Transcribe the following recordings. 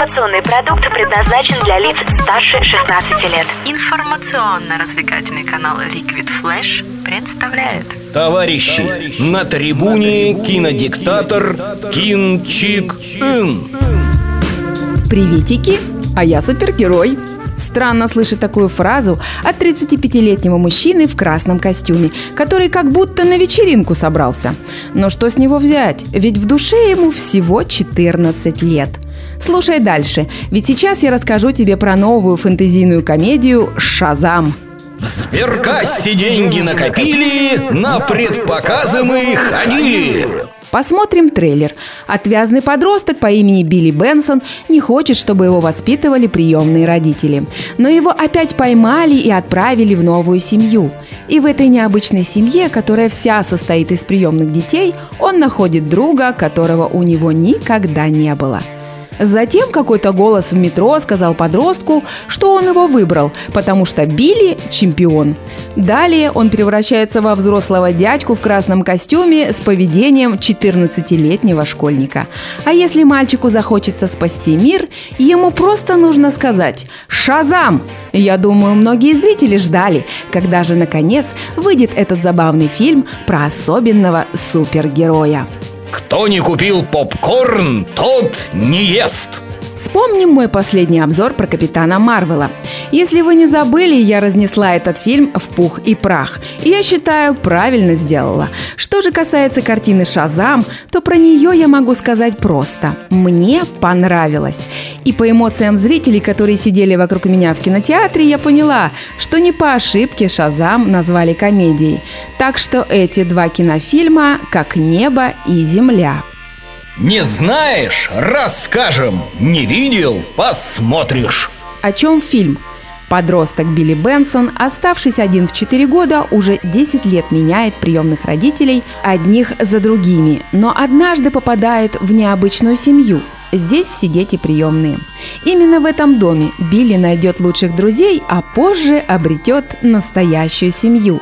Информационный продукт предназначен для лиц старше 16 лет. Информационно-развлекательный канал Liquid Flash представляет Товарищи, на трибуне кинодиктатор Кин Чик Ин. Приветики, а я супергерой. Странно слышать такую фразу от 35-летнего мужчины в красном костюме, который как будто на вечеринку собрался. Но что с него взять? Ведь в душе ему всего 14 лет. Слушай дальше, ведь сейчас я расскажу тебе про новую фэнтезийную комедию «Шазам». В сберкассе деньги накопили, на предпоказы мы ходили. Посмотрим трейлер. Отвязный подросток по имени Билли Бенсон не хочет, чтобы его воспитывали приемные родители. Но его опять поймали и отправили в новую семью. И в этой необычной семье, которая вся состоит из приемных детей, он находит друга, которого у него никогда не было – Затем какой-то голос в метро сказал подростку, что он его выбрал, потому что Билли – чемпион. Далее он превращается во взрослого дядьку в красном костюме с поведением 14-летнего школьника. А если мальчику захочется спасти мир, ему просто нужно сказать «Шазам!». Я думаю, многие зрители ждали, когда же наконец выйдет этот забавный фильм про особенного супергероя. Кто не купил попкорн, тот не ест. Вспомним мой последний обзор про Капитана Марвела. Если вы не забыли, я разнесла этот фильм в пух и прах. И я считаю, правильно сделала. Что же касается картины «Шазам», то про нее я могу сказать просто. Мне понравилось. И по эмоциям зрителей, которые сидели вокруг меня в кинотеатре, я поняла, что не по ошибке «Шазам» назвали комедией. Так что эти два кинофильма как «Небо» и «Земля». Не знаешь? Расскажем. Не видел? Посмотришь. О чем фильм? Подросток Билли Бенсон, оставшись один в 4 года, уже 10 лет меняет приемных родителей одних за другими, но однажды попадает в необычную семью – Здесь все дети приемные. Именно в этом доме Билли найдет лучших друзей, а позже обретет настоящую семью.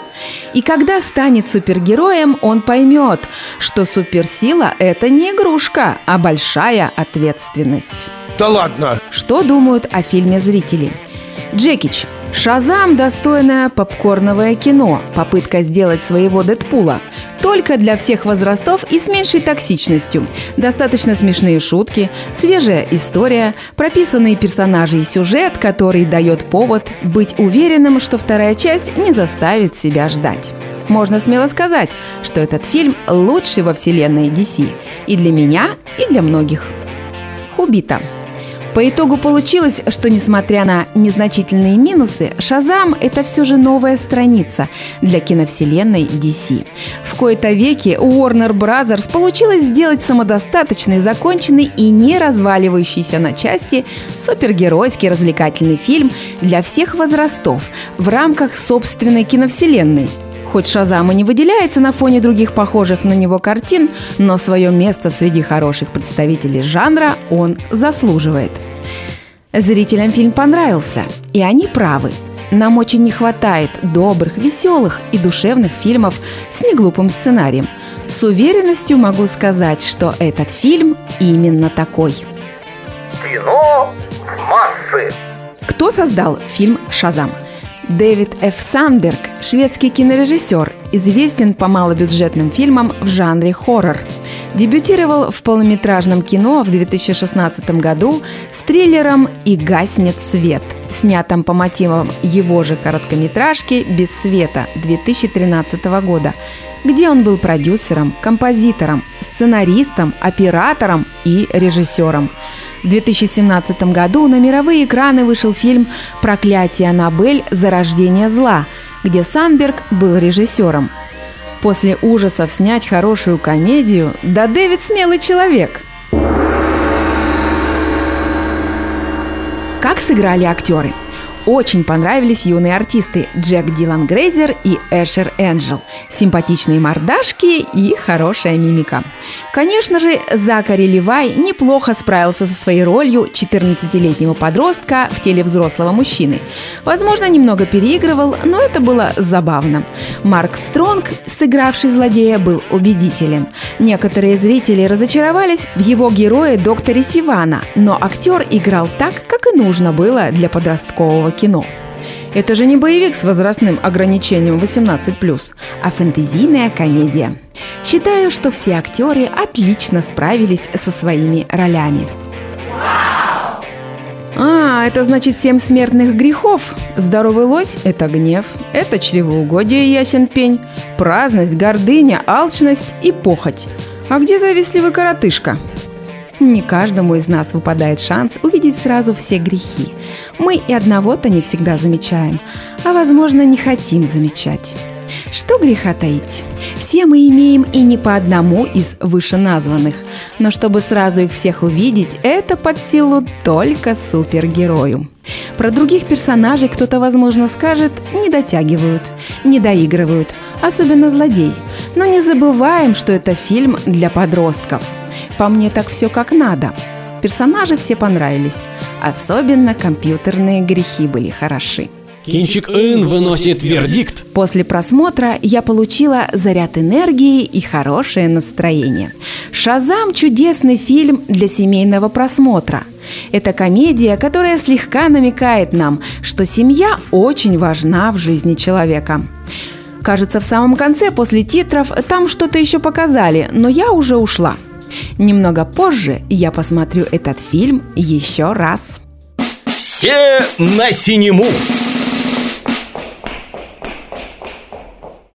И когда станет супергероем, он поймет, что суперсила – это не игрушка, а большая ответственность. Да ладно! Что думают о фильме зрители? Джекич. Шазам – достойное попкорновое кино. Попытка сделать своего Дэдпула. Только для всех возрастов и с меньшей токсичностью. Достаточно смешные шутки, свежая история, прописанные персонажи и сюжет, который дает повод быть уверенным, что вторая часть не заставит себя ждать. Можно смело сказать, что этот фильм лучший во вселенной DC. И для меня, и для многих. Хубита. По итогу получилось, что несмотря на незначительные минусы, «Шазам» — это все же новая страница для киновселенной DC. В кои-то веки у Warner Bros. получилось сделать самодостаточный, законченный и не разваливающийся на части супергеройский развлекательный фильм для всех возрастов в рамках собственной киновселенной – Хоть Шазам и не выделяется на фоне других похожих на него картин, но свое место среди хороших представителей жанра он заслуживает. Зрителям фильм понравился, и они правы. Нам очень не хватает добрых, веселых и душевных фильмов с неглупым сценарием. С уверенностью могу сказать, что этот фильм именно такой. Кино в массы. Кто создал фильм «Шазам»? Дэвид Ф. Сандерг, шведский кинорежиссер, известен по малобюджетным фильмам в жанре хоррор. Дебютировал в полнометражном кино в 2016 году с триллером «И гаснет свет», снятым по мотивам его же короткометражки «Без света» 2013 года, где он был продюсером, композитором, сценаристом, оператором и режиссером. В 2017 году на мировые экраны вышел фильм «Проклятие Аннабель. Зарождение зла», где Санберг был режиссером. После ужасов снять хорошую комедию, да Дэвид смелый человек. Как сыграли актеры? Очень понравились юные артисты Джек Дилан Грейзер и Эшер Энджел. Симпатичные мордашки и хорошая мимика. Конечно же, Закари Левай неплохо справился со своей ролью 14-летнего подростка в теле взрослого мужчины. Возможно, немного переигрывал, но это было забавно. Марк Стронг, сыгравший злодея, был убедителен. Некоторые зрители разочаровались в его герое докторе Сивана, но актер играл так, как и нужно было для подросткового кино. Это же не боевик с возрастным ограничением 18+, а фэнтезийная комедия. Считаю, что все актеры отлично справились со своими ролями. А, это значит семь смертных грехов. Здоровый лось – это гнев, это чревоугодие, ясен пень, праздность, гордыня, алчность и похоть. А где завистливый коротышка? Не каждому из нас выпадает шанс увидеть сразу все грехи. Мы и одного-то не всегда замечаем, а, возможно, не хотим замечать. Что греха таить? Все мы имеем и не по одному из вышеназванных, но чтобы сразу их всех увидеть, это под силу только супергерою. Про других персонажей кто-то, возможно, скажет, не дотягивают, не доигрывают, особенно злодей. Но не забываем, что это фильм для подростков. По мне так все как надо. Персонажи все понравились. Особенно компьютерные грехи были хороши. Кинчик Ин выносит вердикт. После просмотра я получила заряд энергии и хорошее настроение. «Шазам» – чудесный фильм для семейного просмотра. Это комедия, которая слегка намекает нам, что семья очень важна в жизни человека. Кажется, в самом конце, после титров, там что-то еще показали, но я уже ушла. Немного позже я посмотрю этот фильм еще раз. Все на синему!